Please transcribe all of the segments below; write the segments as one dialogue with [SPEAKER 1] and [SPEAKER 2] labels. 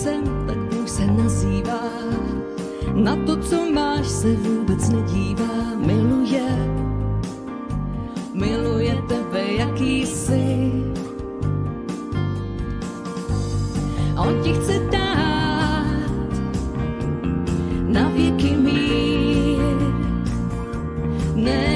[SPEAKER 1] Jsem, tak Bůh se nazývá. Na to, co máš, se vůbec nedívá. Miluje, miluje tebe, jaký jsi. On ti chce dát na věky mír, ne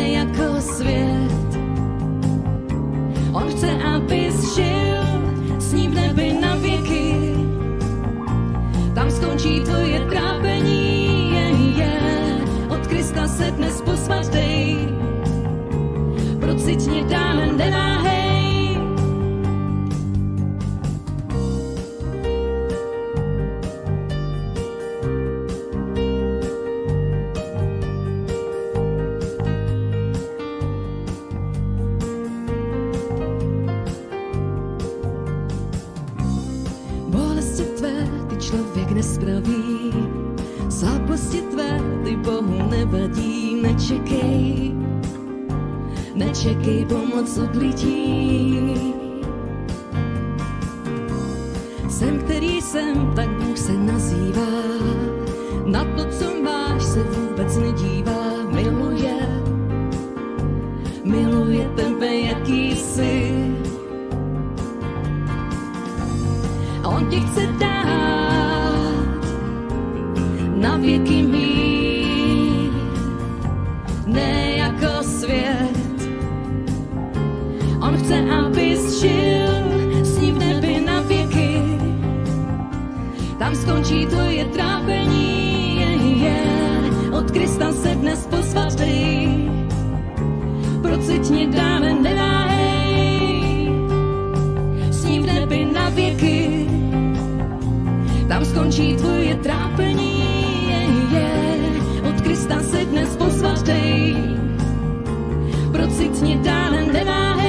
[SPEAKER 1] procitně dále neváhej. Lidí. Tam skončí tvoje trápení, je, je. od Krista se dnes posvatej. Procitně dále neváhej, s ním v nebi na věky. Tam skončí tvoje trápení, je, je. od Krista se dnes posvatej. Procitně dále neváhej.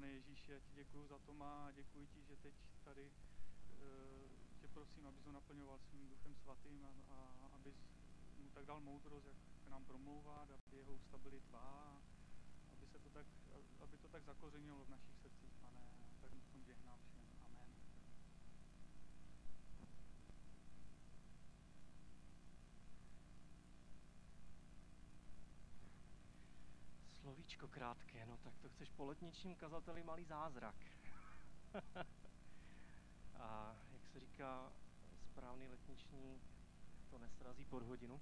[SPEAKER 2] Pane Ježíši, já ti děkuji za Toma a děkuji ti, že teď tady eh, tě prosím, abys ho naplňoval svým duchem svatým a, a abys mu tak dal moudrost, jak k nám promlouvat, aby jeho ústa byly tvá, aby, se to tak, aby to tak zakořenilo v našich srdcích, pane. Tak mu v tom žehnám všem. Amen.
[SPEAKER 3] Slovíčko krátké, no tak to chceš po letničním kazateli malý zázrak. A jak se říká, správný letniční to nesrazí pod hodinu.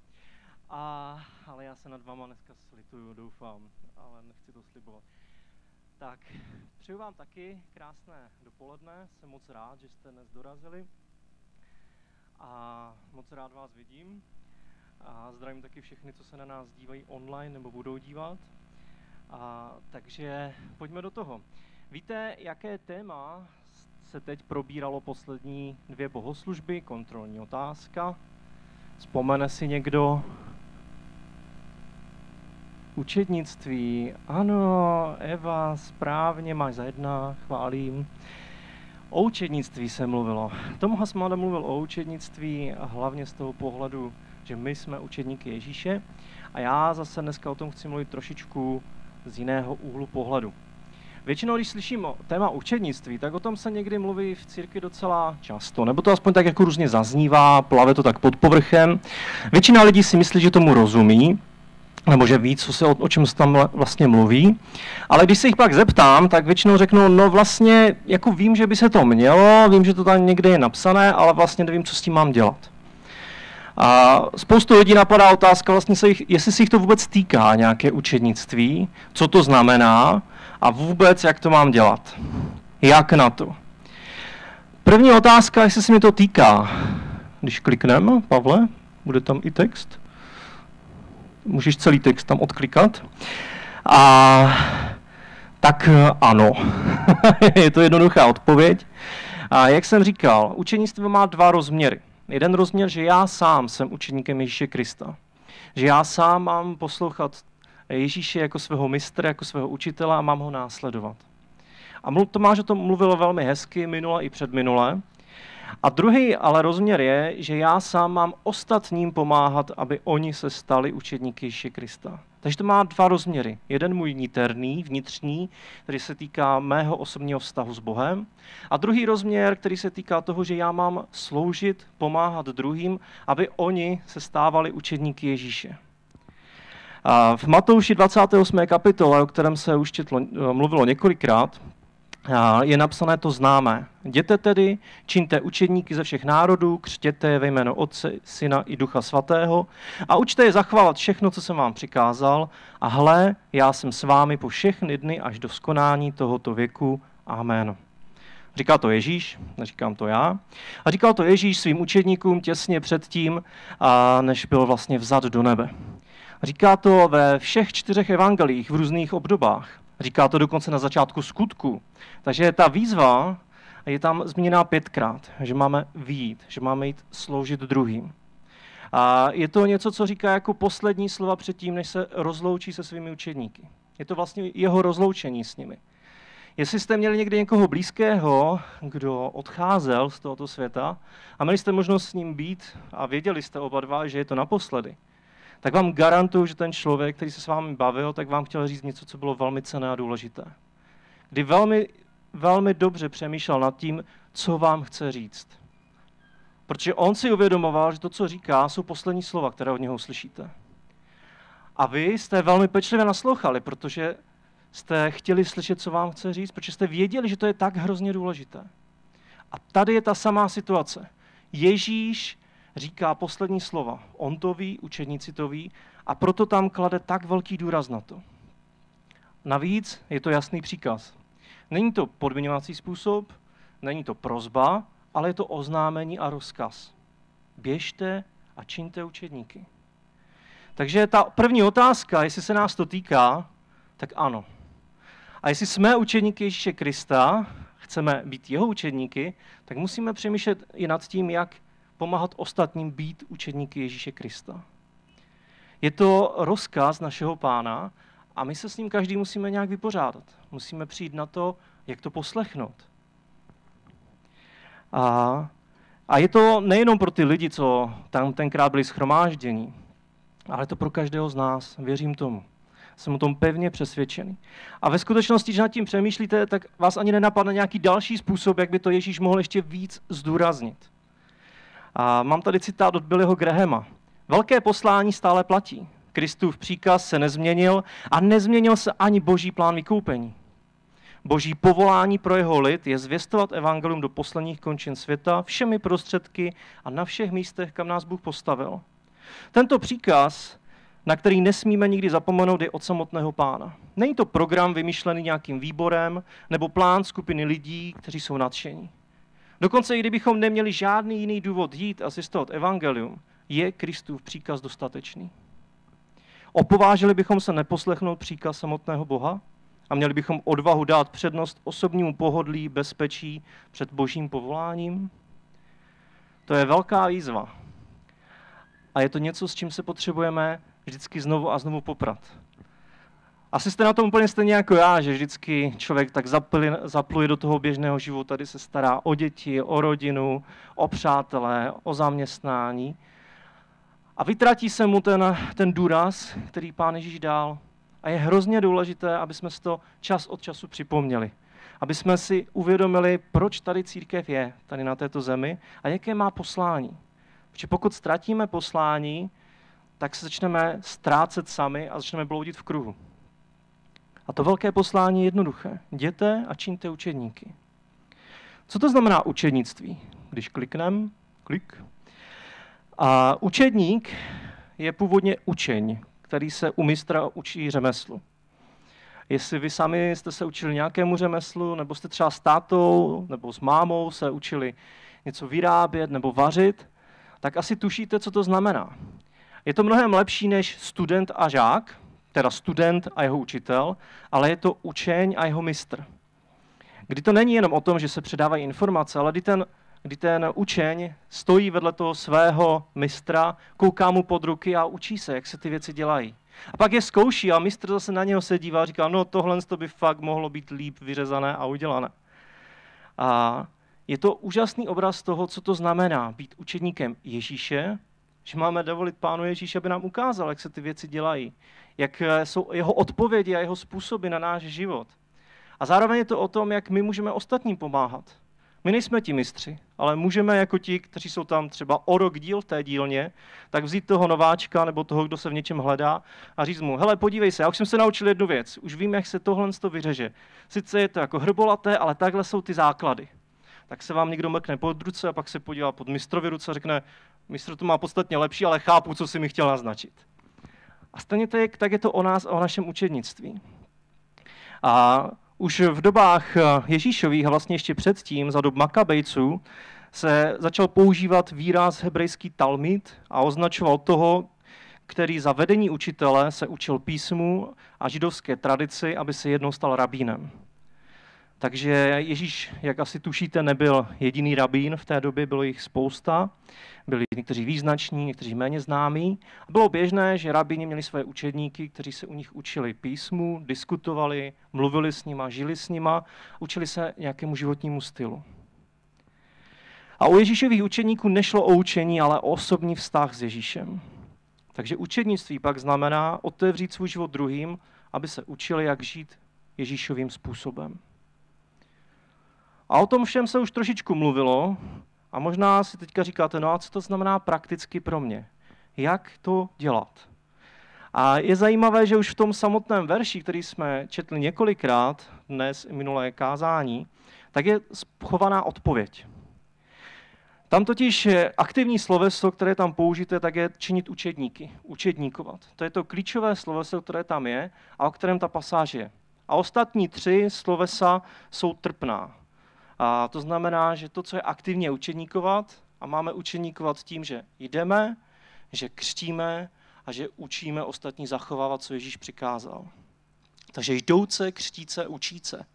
[SPEAKER 3] A, ale já se nad váma dneska slituju, doufám, ale nechci to slibovat. Tak, přeju vám taky krásné dopoledne, jsem moc rád, že jste dnes dorazili a moc rád vás vidím. A zdravím taky všechny, co se na nás dívají online nebo budou dívat. A, takže pojďme do toho. Víte, jaké téma se teď probíralo poslední dvě bohoslužby? Kontrolní otázka. Vzpomene si někdo? Učednictví. Ano, Eva, správně, máš za jedna, chválím. O učednictví se mluvilo. Tomáš Mada mluvil o učednictví a hlavně z toho pohledu, že my jsme učedníky Ježíše a já zase dneska o tom chci mluvit trošičku z jiného úhlu pohledu. Většinou, když slyším o téma učednictví, tak o tom se někdy mluví v církvi docela často, nebo to aspoň tak jako různě zaznívá, plave to tak pod povrchem. Většina lidí si myslí, že tomu rozumí, nebo že ví, co se o, o čem se tam vlastně mluví. Ale když se jich pak zeptám, tak většinou řeknou, no vlastně, jako vím, že by se to mělo, vím, že to tam někde je napsané, ale vlastně nevím, co s tím mám dělat. A spoustu lidí napadá otázka, vlastně se jich, jestli se jich to vůbec týká, nějaké učednictví, co to znamená a vůbec, jak to mám dělat. Jak na to? První otázka, jestli se mi to týká. Když klikneme, Pavle, bude tam i text. Můžeš celý text tam odklikat. A tak ano, je to jednoduchá odpověď. A jak jsem říkal, učenictví má dva rozměry. Jeden rozměr, že já sám jsem učeníkem Ježíše Krista. Že já sám mám poslouchat Ježíše jako svého mistra, jako svého učitele a mám ho následovat. A Tomáš o tom mluvil velmi hezky minule i předminule. A druhý ale rozměr je, že já sám mám ostatním pomáhat, aby oni se stali učedníky Ježíše Krista. Takže to má dva rozměry. Jeden můj niterný, vnitřní, který se týká mého osobního vztahu s Bohem. A druhý rozměr, který se týká toho, že já mám sloužit, pomáhat druhým, aby oni se stávali učedníky Ježíše. A v Matouši 28. kapitole, o kterém se už četlo, mluvilo několikrát, je napsané to známé. Jděte tedy, čiňte učedníky ze všech národů, křtěte je ve jméno Otce, Syna i Ducha Svatého a učte je zachválat všechno, co jsem vám přikázal. A hle, já jsem s vámi po všechny dny až do skonání tohoto věku. Amen. Říká to Ježíš, neříkám to já. A říkal to Ježíš svým učedníkům těsně předtím, než byl vlastně vzat do nebe. Říká to ve všech čtyřech evangelích v různých obdobách. Říká to dokonce na začátku skutku. Takže ta výzva je tam zmíněná pětkrát, že máme výjít, že máme jít sloužit druhým. A je to něco, co říká jako poslední slova předtím, než se rozloučí se svými učedníky. Je to vlastně jeho rozloučení s nimi. Jestli jste měli někdy někoho blízkého, kdo odcházel z tohoto světa a měli jste možnost s ním být a věděli jste oba dva, že je to naposledy, tak vám garantuju, že ten člověk, který se s vámi bavil, tak vám chtěl říct něco, co bylo velmi cené a důležité. Kdy velmi, velmi dobře přemýšlel nad tím, co vám chce říct. Protože on si uvědomoval, že to, co říká, jsou poslední slova, které od něho uslyšíte. A vy jste velmi pečlivě naslouchali, protože jste chtěli slyšet, co vám chce říct, protože jste věděli, že to je tak hrozně důležité. A tady je ta samá situace. Ježíš říká poslední slova. On to ví, učedníci to ví a proto tam klade tak velký důraz na to. Navíc je to jasný příkaz. Není to podmiňovací způsob, není to prozba, ale je to oznámení a rozkaz. Běžte a čiňte učedníky. Takže ta první otázka, jestli se nás to týká, tak ano. A jestli jsme učedníky Ježíše Krista, chceme být jeho učedníky, tak musíme přemýšlet i nad tím, jak pomáhat ostatním být učedníky Ježíše Krista. Je to rozkaz našeho pána a my se s ním každý musíme nějak vypořádat. Musíme přijít na to, jak to poslechnout. A, a je to nejenom pro ty lidi, co tam tenkrát byli schromáždění, ale to pro každého z nás. Věřím tomu. Jsem o tom pevně přesvědčený. A ve skutečnosti, že nad tím přemýšlíte, tak vás ani nenapadne nějaký další způsob, jak by to Ježíš mohl ještě víc zdůraznit. A mám tady citát od Billyho Grahama. Velké poslání stále platí. Kristův příkaz se nezměnil a nezměnil se ani boží plán vykoupení. Boží povolání pro jeho lid je zvěstovat evangelium do posledních končin světa všemi prostředky a na všech místech, kam nás Bůh postavil. Tento příkaz, na který nesmíme nikdy zapomenout, je od samotného pána. Není to program vymyšlený nějakým výborem nebo plán skupiny lidí, kteří jsou nadšení. Dokonce i kdybychom neměli žádný jiný důvod jít a zjistovat evangelium, je Kristův příkaz dostatečný. Opovážili bychom se neposlechnout příkaz samotného Boha a měli bychom odvahu dát přednost osobnímu pohodlí, bezpečí před božím povoláním? To je velká výzva. A je to něco, s čím se potřebujeme vždycky znovu a znovu poprat. Asi jste na tom úplně stejně jako já, že vždycky člověk tak zapluje, do toho běžného života, kdy se stará o děti, o rodinu, o přátelé, o zaměstnání. A vytratí se mu ten, ten důraz, který pán Ježíš dal. A je hrozně důležité, aby jsme si to čas od času připomněli. Aby jsme si uvědomili, proč tady církev je, tady na této zemi, a jaké má poslání. Protože pokud ztratíme poslání, tak se začneme ztrácet sami a začneme bloudit v kruhu. A to velké poslání je jednoduché. Jděte a čiňte učedníky. Co to znamená učednictví? Když kliknem, klik. A učedník je původně učeň, který se u mistra učí řemeslu. Jestli vy sami jste se učili nějakému řemeslu, nebo jste třeba s tátou nebo s mámou se učili něco vyrábět nebo vařit, tak asi tušíte, co to znamená. Je to mnohem lepší než student a žák, teda student a jeho učitel, ale je to učeň a jeho mistr. Kdy to není jenom o tom, že se předávají informace, ale kdy ten, kdy ten učeň stojí vedle toho svého mistra, kouká mu pod ruky a učí se, jak se ty věci dělají. A pak je zkouší a mistr zase na něho se dívá a říká, no tohle to by fakt mohlo být líp vyřezané a udělané. A je to úžasný obraz toho, co to znamená být učedníkem Ježíše, že máme dovolit Pánu Ježíši, aby nám ukázal, jak se ty věci dělají, jak jsou jeho odpovědi a jeho způsoby na náš život. A zároveň je to o tom, jak my můžeme ostatním pomáhat. My nejsme ti mistři, ale můžeme jako ti, kteří jsou tam třeba o rok díl v té dílně, tak vzít toho nováčka nebo toho, kdo se v něčem hledá a říct mu, hele, podívej se, já už jsem se naučil jednu věc, už vím, jak se tohle to vyřeže. Sice je to jako hrbolaté, ale takhle jsou ty základy. Tak se vám někdo mrkne pod ruce a pak se podívá pod mistrovi ruce a řekne, mistr to má podstatně lepší, ale chápu, co si mi chtěl naznačit. A stejně tak, je to o nás a o našem učednictví. A už v dobách eh, Ježíšových a vlastně ještě předtím, za dob Makabejců, se začal používat výraz hebrejský talmid a označoval toho, který za vedení učitele se učil písmu a židovské tradici, aby se jednou stal rabínem. Takže Ježíš, jak asi tušíte, nebyl jediný rabín v té době, bylo jich spousta. Byli někteří význační, někteří méně známí. Bylo běžné, že rabíni měli své učedníky, kteří se u nich učili písmu, diskutovali, mluvili s nima, žili s nima, učili se nějakému životnímu stylu. A u Ježíšových učedníků nešlo o učení, ale o osobní vztah s Ježíšem. Takže učednictví pak znamená otevřít svůj život druhým, aby se učili, jak žít Ježíšovým způsobem. A o tom všem se už trošičku mluvilo a možná si teďka říkáte, no a co to znamená prakticky pro mě? Jak to dělat? A je zajímavé, že už v tom samotném verši, který jsme četli několikrát dnes i minulé kázání, tak je schovaná odpověď. Tam totiž aktivní sloveso, které tam použité, tak je činit učedníky, učedníkovat. To je to klíčové sloveso, které tam je a o kterém ta pasáž je. A ostatní tři slovesa jsou trpná. A to znamená, že to, co je aktivně učeníkovat, a máme učeníkovat tím, že jdeme, že křtíme a že učíme ostatní zachovávat, co Ježíš přikázal. Takže jdouce, křtíce, učíce.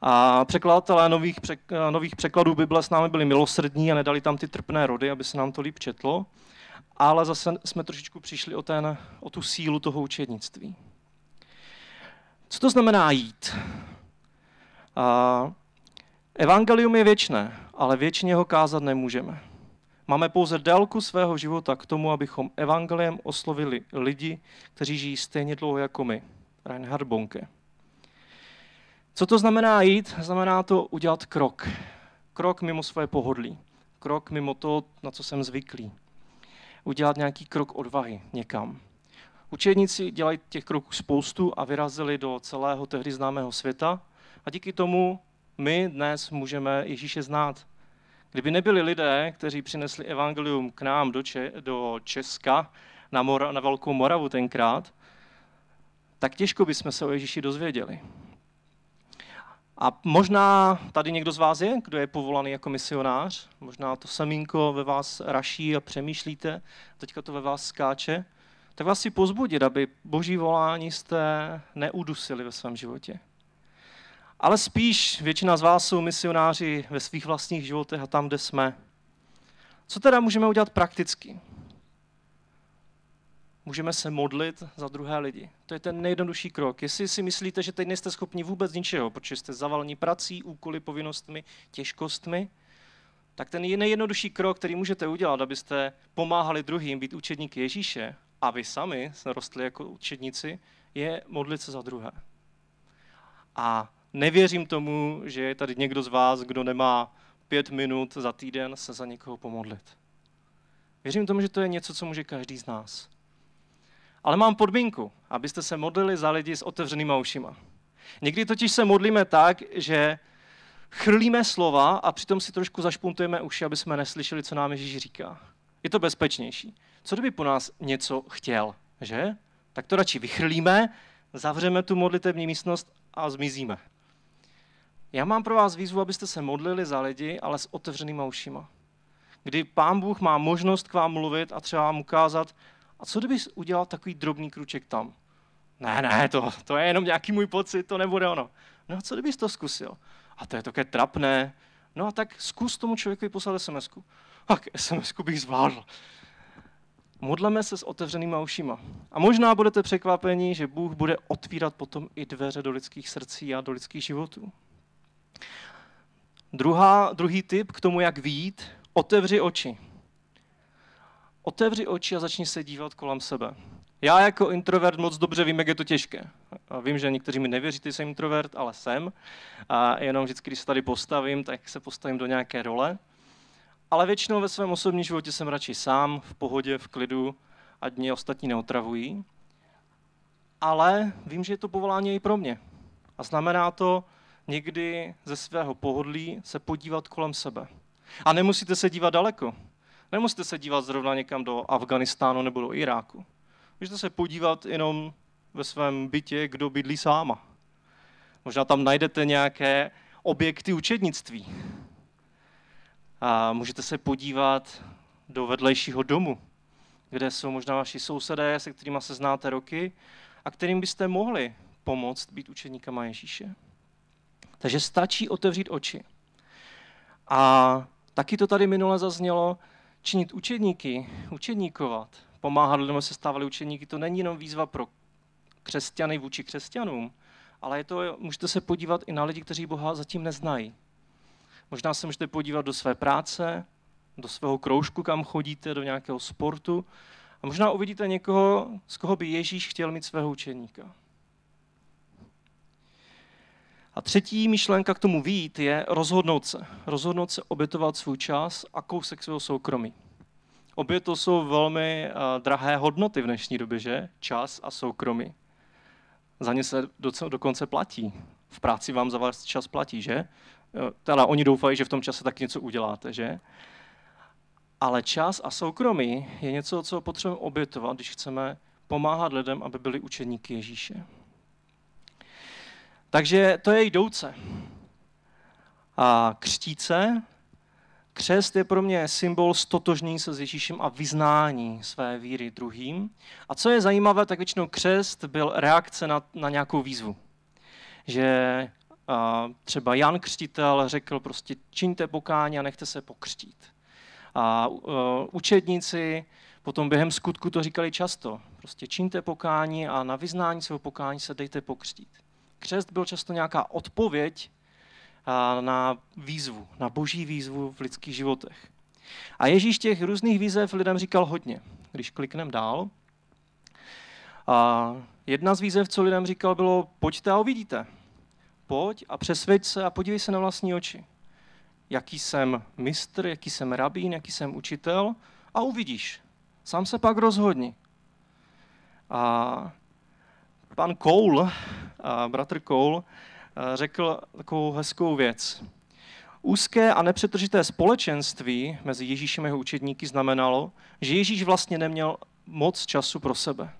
[SPEAKER 3] A překladatelé nových, přek, nových překladů Bible s námi byli milosrdní a nedali tam ty trpné rody, aby se nám to líp četlo. Ale zase jsme trošičku přišli o, ten, o tu sílu toho učednictví. Co to znamená jít? A Evangelium je věčné, ale věčně ho kázat nemůžeme. Máme pouze délku svého života k tomu, abychom evangeliem oslovili lidi, kteří žijí stejně dlouho jako my. Reinhard Bonke. Co to znamená jít? Znamená to udělat krok. Krok mimo svoje pohodlí. Krok mimo to, na co jsem zvyklý. Udělat nějaký krok odvahy někam. Učedníci dělají těch kroků spoustu a vyrazili do celého tehdy známého světa a díky tomu my dnes můžeme Ježíše znát. Kdyby nebyli lidé, kteří přinesli evangelium k nám do, Če- do Česka, na, Mora- na Velkou Moravu tenkrát, tak těžko bychom se o Ježíši dozvěděli. A možná tady někdo z vás je, kdo je povolaný jako misionář. Možná to semínko ve vás raší a přemýšlíte, teďka to ve vás skáče. Tak vás si pozbudit, aby boží volání jste neudusili ve svém životě. Ale spíš většina z vás jsou misionáři ve svých vlastních životech a tam, kde jsme. Co teda můžeme udělat prakticky? Můžeme se modlit za druhé lidi. To je ten nejjednodušší krok. Jestli si myslíte, že teď nejste schopni vůbec ničeho, protože jste zavalení prací, úkoly, povinnostmi, těžkostmi, tak ten nejjednodušší krok, který můžete udělat, abyste pomáhali druhým být učedníky Ježíše a vy sami rostli jako učedníci, je modlit se za druhé. A nevěřím tomu, že je tady někdo z vás, kdo nemá pět minut za týden se za někoho pomodlit. Věřím tomu, že to je něco, co může každý z nás. Ale mám podmínku, abyste se modlili za lidi s otevřenýma ušima. Někdy totiž se modlíme tak, že chrlíme slova a přitom si trošku zašpuntujeme uši, aby jsme neslyšeli, co nám Ježíš říká. Je to bezpečnější. Co kdyby po nás něco chtěl, že? Tak to radši vychrlíme, zavřeme tu modlitební místnost a zmizíme. Já mám pro vás výzvu, abyste se modlili za lidi, ale s otevřenýma ušima. Kdy pán Bůh má možnost k vám mluvit a třeba vám ukázat, a co kdybys udělal takový drobný kruček tam? Ne, ne, to, to je jenom nějaký můj pocit, to nebude ono. No a co kdybys to zkusil? A to je také trapné. No a tak zkus tomu člověku poslat sms -ku. Tak sms bych zvládl. Modleme se s otevřenýma ušima. A možná budete překvapeni, že Bůh bude otvírat potom i dveře do lidských srdcí a do lidských životů. Druhá, druhý tip k tomu, jak výjít, otevři oči. Otevři oči a začni se dívat kolem sebe. Já jako introvert moc dobře vím, jak je to těžké. A vím, že někteří mi nevěří, že jsem introvert, ale jsem. A jenom vždycky, když se tady postavím, tak se postavím do nějaké role. Ale většinou ve svém osobním životě jsem radši sám, v pohodě, v klidu, ať mě ostatní neotravují. Ale vím, že je to povolání i pro mě. A znamená to někdy ze svého pohodlí se podívat kolem sebe. A nemusíte se dívat daleko. Nemusíte se dívat zrovna někam do Afganistánu nebo do Iráku. Můžete se podívat jenom ve svém bytě, kdo bydlí sáma. Možná tam najdete nějaké objekty učednictví. A můžete se podívat do vedlejšího domu, kde jsou možná vaši sousedé, se kterými se znáte roky a kterým byste mohli pomoct být učeníkama Ježíše. Takže stačí otevřít oči. A taky to tady minule zaznělo, činit učedníky, učedníkovat, pomáhat lidem, se stávali učeníky, to není jenom výzva pro křesťany vůči křesťanům, ale je to, můžete se podívat i na lidi, kteří Boha zatím neznají. Možná se můžete podívat do své práce, do svého kroužku, kam chodíte, do nějakého sportu a možná uvidíte někoho, z koho by Ježíš chtěl mít svého učeníka. A třetí myšlenka k tomu výjít je rozhodnout se. Rozhodnout se obětovat svůj čas a kousek svého soukromí. Obě to jsou velmi uh, drahé hodnoty v dnešní době, že? Čas a soukromí. Za ně se dokonce platí. V práci vám za váš čas platí, že? Teda oni doufají, že v tom čase tak něco uděláte, že? Ale čas a soukromí je něco, co potřebujeme obětovat, když chceme pomáhat lidem, aby byli učeníky Ježíše. Takže to je jdouce. A křtíce, křest je pro mě symbol stotožní se s Ježíšem a vyznání své víry druhým. A co je zajímavé, tak většinou křest byl reakce na, na nějakou výzvu. Že a třeba Jan Křtitel řekl prostě čiňte pokání a nechte se pokřtít. A uh, učedníci potom během skutku to říkali často. Prostě čiňte pokání a na vyznání svého pokání se dejte pokřtít. Křest byl často nějaká odpověď na výzvu, na boží výzvu v lidských životech. A Ježíš těch různých výzev lidem říkal hodně. Když klikneme dál, a jedna z výzev, co lidem říkal, bylo pojďte a uvidíte. Pojď a přesvědč se a podívej se na vlastní oči. Jaký jsem mistr, jaký jsem rabín, jaký jsem učitel a uvidíš. Sám se pak rozhodni. A pan Cole, bratr Cole, řekl takovou hezkou věc. Úzké a nepřetržité společenství mezi Ježíšem a jeho učedníky znamenalo, že Ježíš vlastně neměl moc času pro sebe.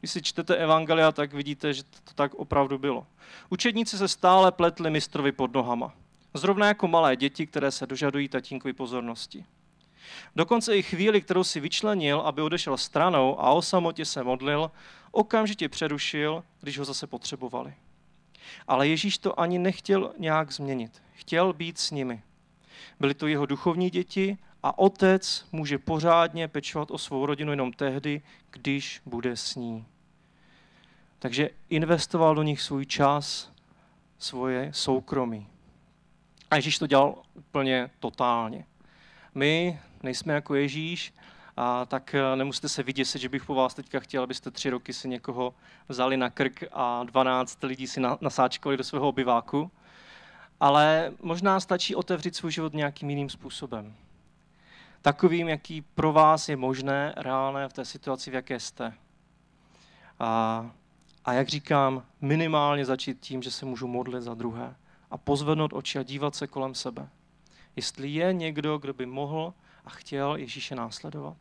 [SPEAKER 3] Když si čtete Evangelia, tak vidíte, že to tak opravdu bylo. Učedníci se stále pletli mistrovi pod nohama. Zrovna jako malé děti, které se dožadují tatínkovi pozornosti. Dokonce i chvíli, kterou si vyčlenil, aby odešel stranou a o samotě se modlil, okamžitě přerušil, když ho zase potřebovali. Ale Ježíš to ani nechtěl nějak změnit. Chtěl být s nimi. Byli to jeho duchovní děti a otec může pořádně pečovat o svou rodinu jenom tehdy, když bude s ní. Takže investoval do nich svůj čas, svoje soukromí. A Ježíš to dělal úplně totálně. My nejsme jako Ježíš, a tak eh, nemusíte se vyděsit, že bych po vás teďka chtěl, abyste tři roky si někoho vzali na krk a 12 lidí si nasáčkovali do svého obyváku. Ale možná stačí otevřít svůj život nějakým jiným způsobem. Takovým, jaký pro vás je možné, reálné v té situaci, v jaké jste. A, a jak říkám, minimálně začít tím, že se můžu modlit za druhé a pozvednout oči a dívat se kolem sebe. Jestli je někdo, kdo by mohl a chtěl Ježíše následovat.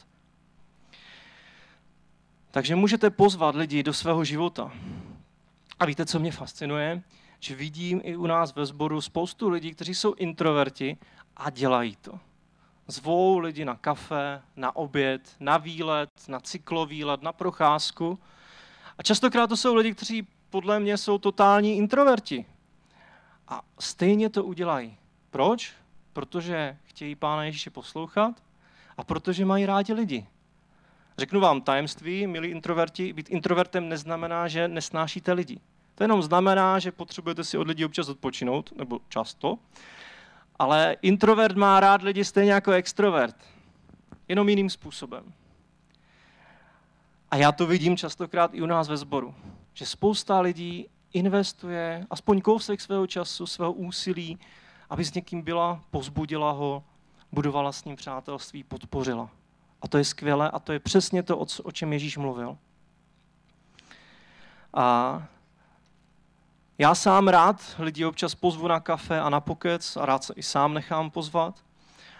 [SPEAKER 3] Takže můžete pozvat lidi do svého života. A víte, co mě fascinuje? Že vidím i u nás ve sboru spoustu lidí, kteří jsou introverti a dělají to. Zvou lidi na kafe, na oběd, na výlet, na cyklovýlet, na procházku. A častokrát to jsou lidi, kteří podle mě jsou totální introverti. A stejně to udělají. Proč? Protože chtějí Pána Ježíše poslouchat a protože mají rádi lidi. Řeknu vám tajemství, milí introverti, být introvertem neznamená, že nesnášíte lidi. To jenom znamená, že potřebujete si od lidí občas odpočinout, nebo často, ale introvert má rád lidi stejně jako extrovert, jenom jiným způsobem. A já to vidím častokrát i u nás ve sboru, že spousta lidí investuje aspoň kousek svého času, svého úsilí, aby s někým byla, pozbudila ho, budovala s ním přátelství, podpořila. A to je skvělé a to je přesně to, o čem Ježíš mluvil. A já sám rád lidi občas pozvu na kafe a na pokec a rád se i sám nechám pozvat.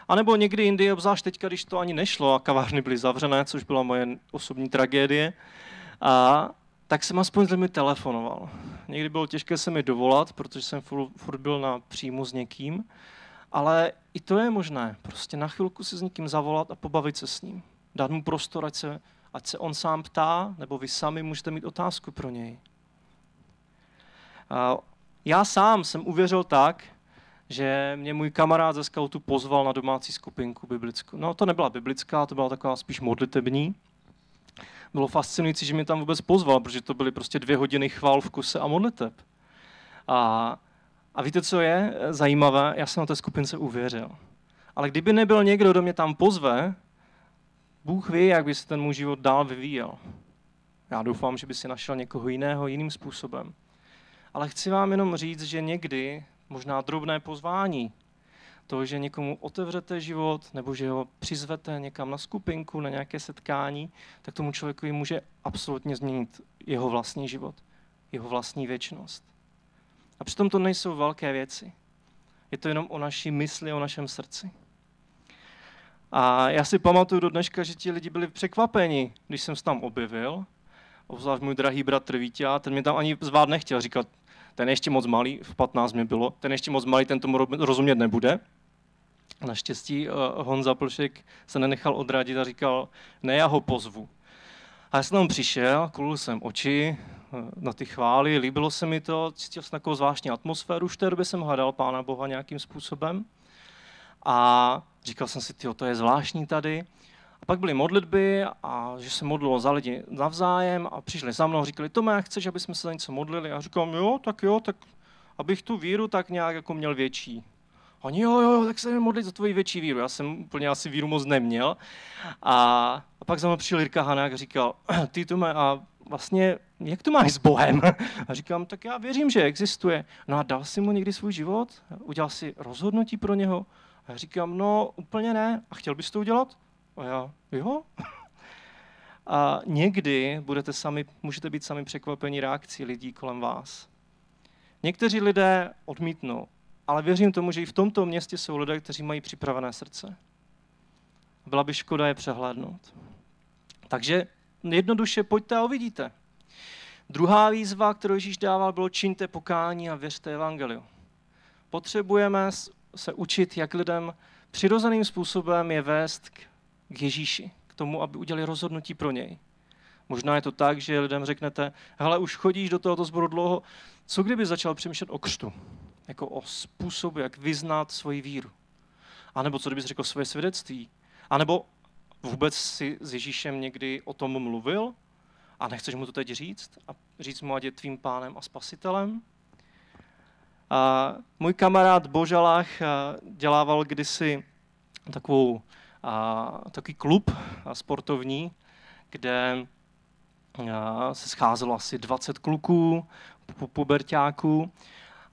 [SPEAKER 3] A nebo někdy jindy, obzvlášť teďka, když to ani nešlo a kavárny byly zavřené, což byla moje osobní tragédie, a tak jsem aspoň s lidmi telefonoval. Někdy bylo těžké se mi dovolat, protože jsem furt byl na příjmu s někým, ale i to je možné. Prostě na chvilku si s někým zavolat a pobavit se s ním. Dát mu prostor, ať se, ať se on sám ptá, nebo vy sami můžete mít otázku pro něj. Já sám jsem uvěřil tak, že mě můj kamarád ze scoutu pozval na domácí skupinku biblickou. No to nebyla biblická, to byla taková spíš modlitební. Bylo fascinující, že mě tam vůbec pozval, protože to byly prostě dvě hodiny chvál v kuse a modliteb. A, a víte, co je zajímavé? Já jsem na té skupince uvěřil. Ale kdyby nebyl někdo, kdo mě tam pozve, Bůh ví, jak by se ten můj život dál vyvíjel. Já doufám, že by si našel někoho jiného jiným způsobem. Ale chci vám jenom říct, že někdy možná drobné pozvání, to, že někomu otevřete život nebo že ho přizvete někam na skupinku, na nějaké setkání, tak tomu člověku může absolutně změnit jeho vlastní život, jeho vlastní věčnost. A přitom to nejsou velké věci. Je to jenom o naší mysli, o našem srdci. A já si pamatuju do dneška, že ti lidi byli překvapeni, když jsem se tam objevil. Obzvlášť můj drahý bratr Vítě, ten mě tam ani zvát nechtěl. Říkal, ten ještě moc malý, v 15 mi bylo, ten ještě moc malý, ten tomu rozumět nebude. Naštěstí uh, Honza Plšek se nenechal odradit a říkal, ne, já ho pozvu. A já jsem tam přišel, kulul jsem oči uh, na ty chvály, líbilo se mi to, cítil jsem takovou zvláštní atmosféru, už té době jsem hledal Pána Boha nějakým způsobem. A říkal jsem si, tyjo, to je zvláštní tady. A pak byly modlitby a že se modlilo za lidi navzájem a přišli za mnou říkali, Tome, chceš, aby jsme se za něco modlili? A říkám, jo, tak jo, tak abych tu víru tak nějak jako měl větší. Oni, jo, jo, tak se modlit za tvoji větší víru. Já jsem úplně asi víru moc neměl. A, a pak za mnou přišel Jirka Hanák a říkal, ty Tome, a vlastně, jak to máš s Bohem? A říkám, tak já věřím, že existuje. No a dal jsi mu někdy svůj život? Udělal si rozhodnutí pro něho? A já říkám, no úplně ne. A chtěl bys to udělat? A já, jo. A někdy budete sami, můžete být sami překvapeni reakcí lidí kolem vás. Někteří lidé odmítnou, ale věřím tomu, že i v tomto městě jsou lidé, kteří mají připravené srdce. Byla by škoda je přehlédnout. Takže jednoduše pojďte a uvidíte. Druhá výzva, kterou Ježíš dával, bylo čiňte pokání a věřte evangeliu. Potřebujeme se učit, jak lidem přirozeným způsobem je vést k Ježíši, k tomu, aby udělali rozhodnutí pro něj. Možná je to tak, že lidem řeknete, hele, už chodíš do tohoto sboru dlouho, co kdyby začal přemýšlet o křtu? Jako o způsobu, jak vyznat svoji víru. A nebo co kdyby řekl svoje svědectví? A nebo vůbec si s Ježíšem někdy o tom mluvil a nechceš mu to teď říct a říct mu, ať je tvým pánem a spasitelem? A můj kamarád Božalách dělával kdysi takovou a, takový klub sportovní, kde se scházelo asi 20 kluků, pubertáků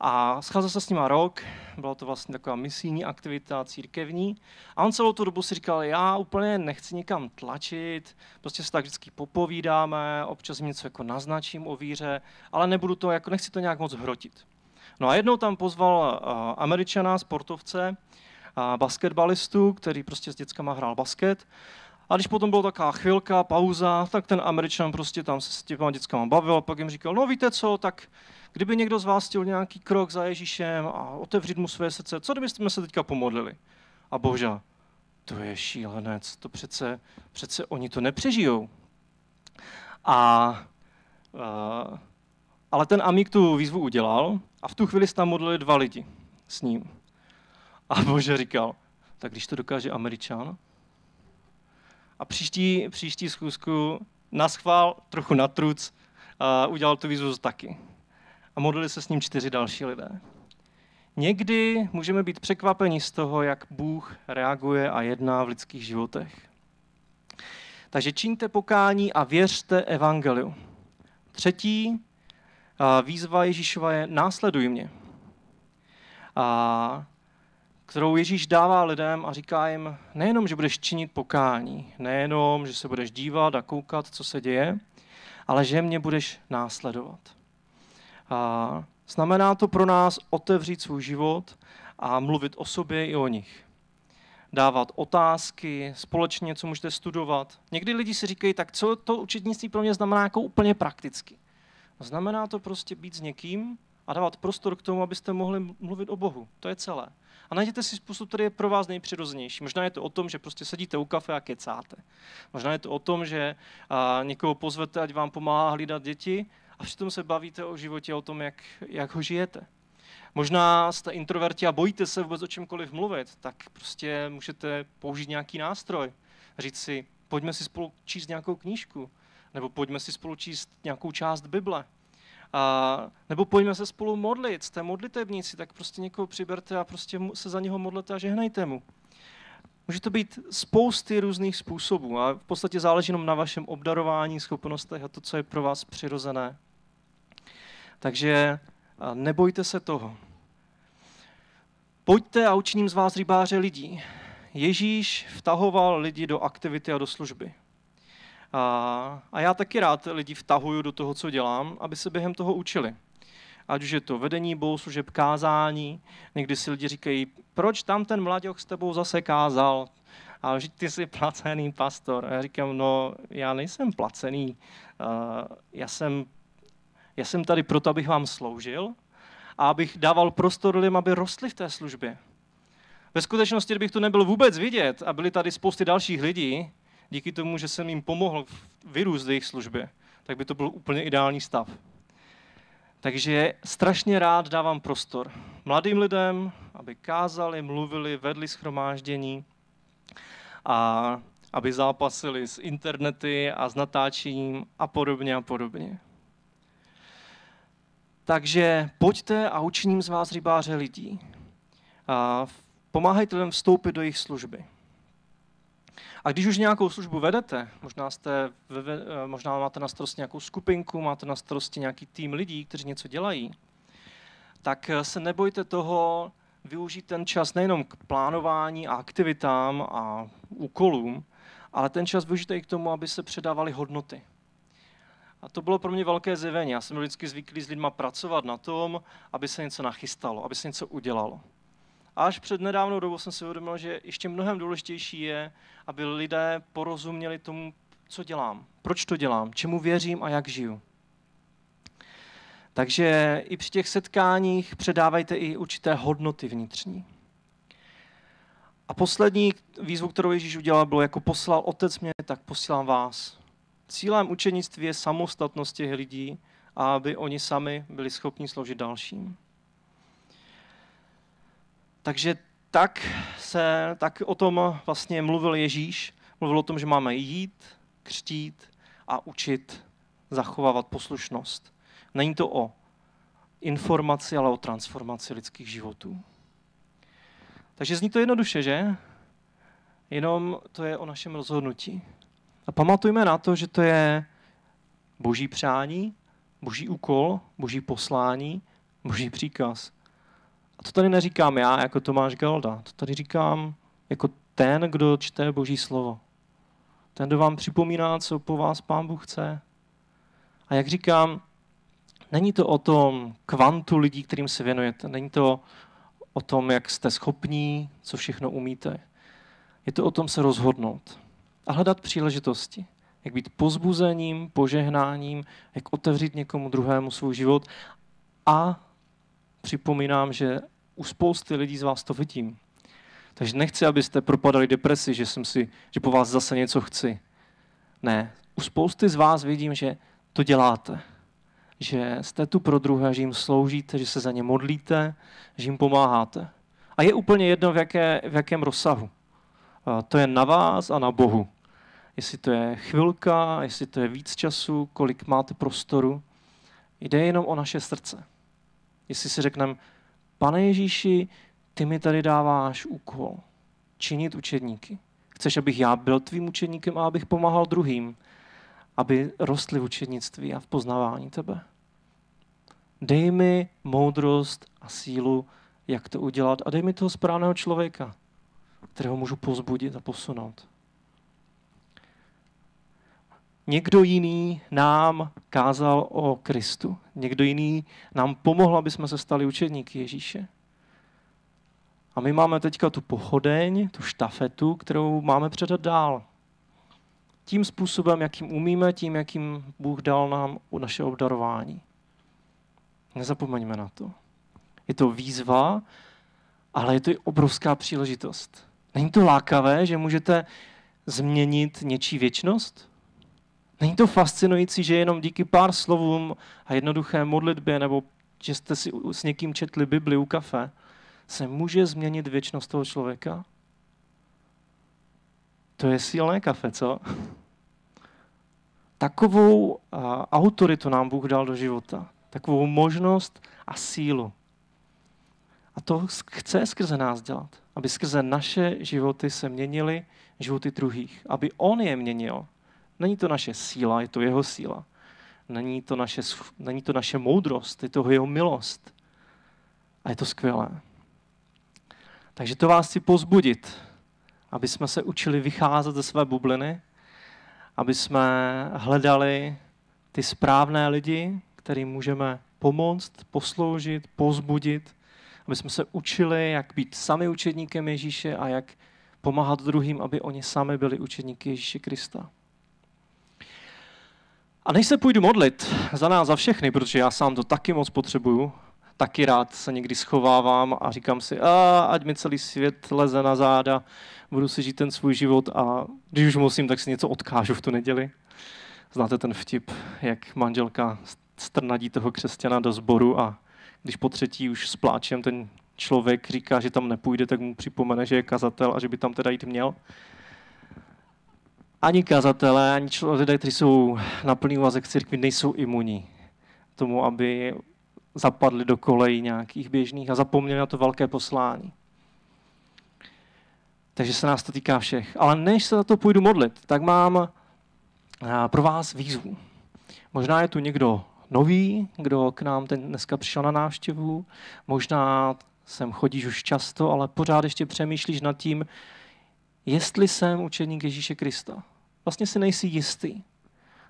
[SPEAKER 3] a scházel se s nima rok, byla to vlastně taková misijní aktivita církevní a on celou tu dobu si říkal, já úplně nechci nikam tlačit, prostě se tak vždycky popovídáme, občas něco jako naznačím o víře, ale nebudu to, jako nechci to nějak moc hrotit. No a jednou tam pozval američana, sportovce, basketbalistu, který prostě s dětskama hrál basket. A když potom byla taková chvilka, pauza, tak ten američan prostě tam se s těma dětskama bavil a pak jim říkal, no víte co, tak kdyby někdo z vás chtěl nějaký krok za Ježíšem a otevřít mu své srdce, co kdybyste se teďka pomodlili? A bože, to je šílenec, to přece, přece oni to nepřežijou. A, a ale ten amík tu výzvu udělal a v tu chvíli se tam modlili dva lidi s ním. A Bože říkal, tak když to dokáže Američan, A příští, příští schůzku naschvál, trochu natruc, a udělal tu výzvu taky. A modlili se s ním čtyři další lidé. Někdy můžeme být překvapeni z toho, jak Bůh reaguje a jedná v lidských životech. Takže čiňte pokání a věřte evangeliu. Třetí výzva Ježíšova je následuj mě. A kterou Ježíš dává lidem a říká jim, nejenom, že budeš činit pokání, nejenom, že se budeš dívat a koukat, co se děje, ale že mě budeš následovat. A znamená to pro nás otevřít svůj život a mluvit o sobě i o nich. Dávat otázky, společně, co můžete studovat. Někdy lidi si říkají, tak co to učitnictví pro mě znamená jako úplně prakticky. Znamená to prostě být s někým a dávat prostor k tomu, abyste mohli mluvit o Bohu. To je celé. A najděte si způsob, který je pro vás nejpřirozenější. Možná je to o tom, že prostě sedíte u kafe a kecáte. Možná je to o tom, že a, někoho pozvete, ať vám pomáhá hlídat děti a přitom se bavíte o životě, o tom, jak, jak ho žijete. Možná jste introverti a bojíte se vůbec o čemkoliv mluvit, tak prostě můžete použít nějaký nástroj. Říct si, pojďme si spolu číst nějakou knížku, nebo pojďme si spolu číst nějakou část Bible. A, nebo pojďme se spolu modlit, jste modlitebníci, tak prostě někoho přiberte a prostě se za něho modlete a žehnejte mu. Může to být spousty různých způsobů a v podstatě záleží jenom na vašem obdarování, schopnostech a to, co je pro vás přirozené. Takže nebojte se toho. Pojďte a učiním z vás rybáře lidí. Ježíš vtahoval lidi do aktivity a do služby. A, a já taky rád lidi vtahuju do toho, co dělám, aby se během toho učili. Ať už je to vedení bohoslužeb, kázání. Někdy si lidi říkají, proč tam ten mladěch s tebou zase kázal? A že ty jsi placený pastor. A já říkám, no já nejsem placený. Já jsem, já jsem tady proto, abych vám sloužil a abych dával prostor lidem, aby rostli v té službě. Ve skutečnosti, kdybych tu nebyl vůbec vidět a byli tady spousty dalších lidí, díky tomu, že jsem jim pomohl vyrůst v jejich službě, tak by to byl úplně ideální stav. Takže strašně rád dávám prostor mladým lidem, aby kázali, mluvili, vedli schromáždění a aby zápasili s internety a s natáčením a podobně a podobně. Takže pojďte a učiním z vás rybáře lidí. A pomáhejte lidem vstoupit do jejich služby. A když už nějakou službu vedete, možná, jste, eh, možná máte na starosti nějakou skupinku, máte na starosti nějaký tým lidí, kteří něco dělají, tak eh, se nebojte toho využít ten čas nejenom k plánování a aktivitám a úkolům, ale ten čas využijte i k tomu, aby se předávaly hodnoty. A to bylo pro mě velké zjevení. Já jsem vždycky zvyklý s lidma pracovat na tom, aby se něco nachystalo, aby se něco udělalo. A až před nedávnou dobou jsem si uvědomil, že ještě mnohem důležitější je, aby lidé porozuměli tomu, co dělám, proč to dělám, čemu věřím a jak žiju. Takže i při těch setkáních předávajte i určité hodnoty vnitřní. A poslední výzvu, kterou Ježíš udělal, bylo, jako poslal Otec mě, tak posílám vás. Cílem učenictví je samostatnost těch lidí a aby oni sami byli schopni sloužit dalším. Takže tak, se, tak o tom vlastně mluvil Ježíš. Mluvil o tom, že máme jít, křtít a učit zachovávat poslušnost. Není to o informaci, ale o transformaci lidských životů. Takže zní to jednoduše, že? Jenom to je o našem rozhodnutí. A pamatujme na to, že to je boží přání, boží úkol, boží poslání, boží příkaz. A to tady neříkám já jako Tomáš Galda, to tady říkám jako ten, kdo čte Boží slovo. Ten, kdo vám připomíná, co po vás Pán Bůh chce. A jak říkám, není to o tom kvantu lidí, kterým se věnujete. Není to o tom, jak jste schopní, co všechno umíte. Je to o tom se rozhodnout a hledat příležitosti. Jak být pozbuzením, požehnáním, jak otevřít někomu druhému svůj život a připomínám, že u spousty lidí z vás to vidím. Takže nechci, abyste propadali depresi, že, jsem si, že po vás zase něco chci. Ne, u spousty z vás vidím, že to děláte. Že jste tu pro druhé, že jim sloužíte, že se za ně modlíte, že jim pomáháte. A je úplně jedno, v, jaké, v jakém rozsahu. To je na vás a na Bohu. jestli to je chvilka, jestli to je víc času, kolik máte prostoru. Jde jenom o naše srdce. Jestli si řekneme, pane Ježíši, ty mi tady dáváš úkol činit učedníky. Chceš, abych já byl tvým učedníkem a abych pomáhal druhým, aby rostli v učednictví a v poznávání tebe. Dej mi moudrost a sílu, jak to udělat a dej mi toho správného člověka, kterého můžu pozbudit a posunout. Někdo jiný nám kázal o Kristu. Někdo jiný nám pomohl, aby jsme se stali učedníky Ježíše. A my máme teďka tu pochodeň, tu štafetu, kterou máme předat dál. Tím způsobem, jakým umíme, tím, jakým Bůh dal nám naše obdarování. Nezapomeňme na to. Je to výzva, ale je to i obrovská příležitost. Není to lákavé, že můžete změnit něčí věčnost? Není to fascinující, že jenom díky pár slovům a jednoduché modlitbě, nebo že jste si s někým četli Bibli u kafe, se může změnit věčnost toho člověka? To je silné kafe, co? Takovou autoritu nám Bůh dal do života. Takovou možnost a sílu. A to chce skrze nás dělat. Aby skrze naše životy se měnily životy druhých. Aby On je měnil. Není to naše síla, je to jeho síla. Není to naše, není to naše moudrost, je to jeho milost. A je to skvělé. Takže to vás chci pozbudit, aby jsme se učili vycházet ze své bubliny, aby jsme hledali ty správné lidi, kterým můžeme pomoct, posloužit, pozbudit, aby jsme se učili, jak být sami učedníkem Ježíše a jak pomáhat druhým, aby oni sami byli učedníky Ježíše Krista. A než se půjdu modlit za nás, za všechny, protože já sám to taky moc potřebuju, taky rád se někdy schovávám a říkám si, a, ať mi celý svět leze na záda, budu si žít ten svůj život a když už musím, tak si něco odkážu v tu neděli. Znáte ten vtip, jak manželka strnadí toho křesťana do sboru a když po třetí už s pláčem ten člověk říká, že tam nepůjde, tak mu připomene, že je kazatel a že by tam teda jít měl. Ani kazatelé, ani lidé, kteří jsou na plný úvazek církvi, nejsou imunní tomu, aby zapadli do kolejí nějakých běžných a zapomněli na to velké poslání. Takže se nás to týká všech. Ale než se za to půjdu modlit, tak mám pro vás výzvu. Možná je tu někdo nový, kdo k nám ten dneska přišel na návštěvu. Možná sem chodíš už často, ale pořád ještě přemýšlíš nad tím, jestli jsem učeník Ježíše Krista. Vlastně si nejsi jistý.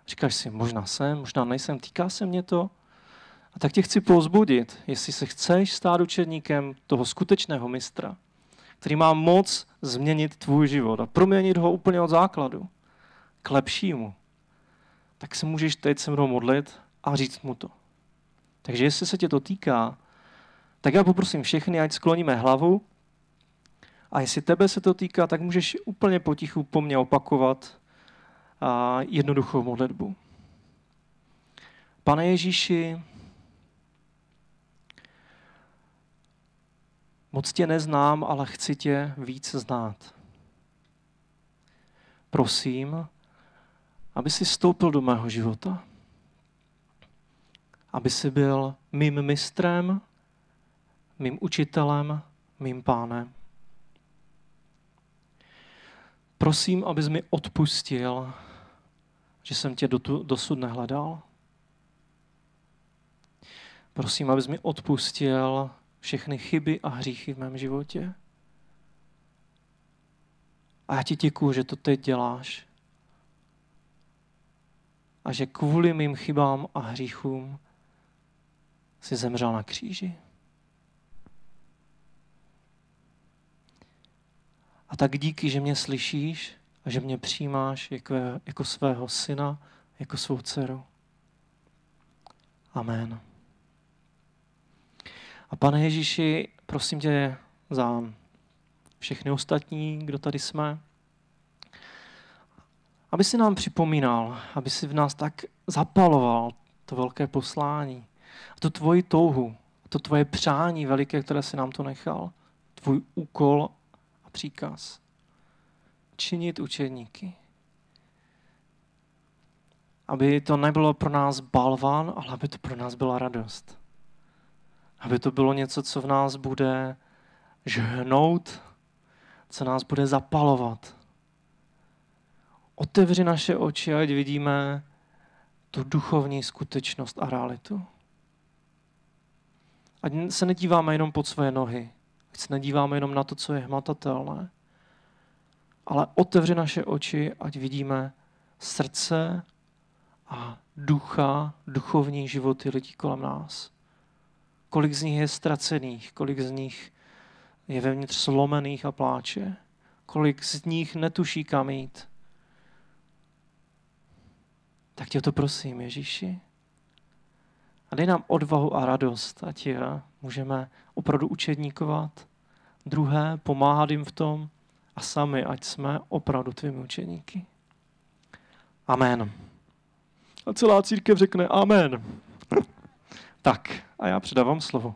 [SPEAKER 3] Říkáš si, možná jsem, možná nejsem, týká se mě to. A tak tě chci pozbudit, jestli se chceš stát učedníkem toho skutečného mistra, který má moc změnit tvůj život a proměnit ho úplně od základu k lepšímu, tak se můžeš teď se mnou modlit a říct mu to. Takže jestli se tě to týká, tak já poprosím všechny, ať skloníme hlavu a jestli tebe se to týká, tak můžeš úplně potichu po mně opakovat jednoduchou modlitbu. Pane Ježíši, moc tě neznám, ale chci tě víc znát. Prosím, aby si stoupil do mého života. Aby si byl mým mistrem, mým učitelem, mým pánem. Prosím, abys mi odpustil, že jsem tě dosud nehledal. Prosím, abys mi odpustil všechny chyby a hříchy v mém životě. A já ti děkuju, že to teď děláš. A že kvůli mým chybám a hříchům si zemřel na kříži. A tak díky, že mě slyšíš a že mě přijímáš jako, jako svého syna, jako svou dceru. Amen. A pane Ježíši, prosím tě za všechny ostatní, kdo tady jsme, aby si nám připomínal, aby si v nás tak zapaloval to velké poslání, a tu tvoji touhu, a to tvoje přání veliké, které si nám to nechal, tvůj úkol a příkaz. Činit učedníky. aby to nebylo pro nás balvan, ale aby to pro nás byla radost. Aby to bylo něco, co v nás bude žhnout, co nás bude zapalovat. Otevři naše oči, ať vidíme tu duchovní skutečnost a realitu. Ať se nedíváme jenom pod své nohy, ať se nedíváme jenom na to, co je hmatatelné, ale otevři naše oči, ať vidíme srdce a ducha, duchovní životy lidí kolem nás. Kolik z nich je ztracených, kolik z nich je vevnitř slomených a pláče, kolik z nich netuší kam jít. Tak tě to prosím, Ježíši. A dej nám odvahu a radost, ať můžeme opravdu učedníkovat, druhé, pomáhat jim v tom a sami, ať jsme opravdu tvými učeníky. Amen. A celá církev řekne amen. tak, a já předávám slovo.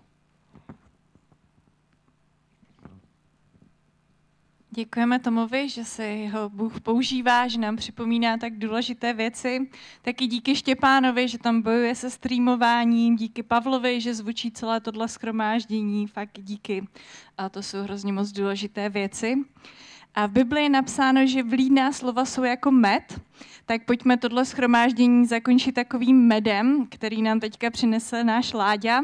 [SPEAKER 4] Děkujeme Tomovi, že se ho Bůh používá, že nám připomíná tak důležité věci. Taky díky Štěpánovi, že tam bojuje se streamováním, díky Pavlovi, že zvučí celé tohle schromáždění, fakt díky. A to jsou hrozně moc důležité věci. A v Biblii je napsáno, že vlídná slova jsou jako med, tak pojďme tohle schromáždění zakončit takovým medem, který nám teďka přinese náš Láďa.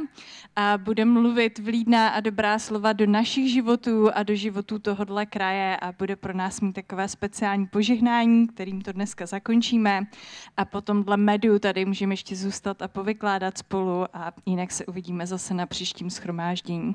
[SPEAKER 4] A bude mluvit vlídná a dobrá slova do našich životů a do životů tohohle kraje. A bude pro nás mít takové speciální požehnání, kterým to dneska zakončíme. A potom dle medu tady můžeme ještě zůstat a povykládat spolu. A jinak se uvidíme zase na příštím schromáždění.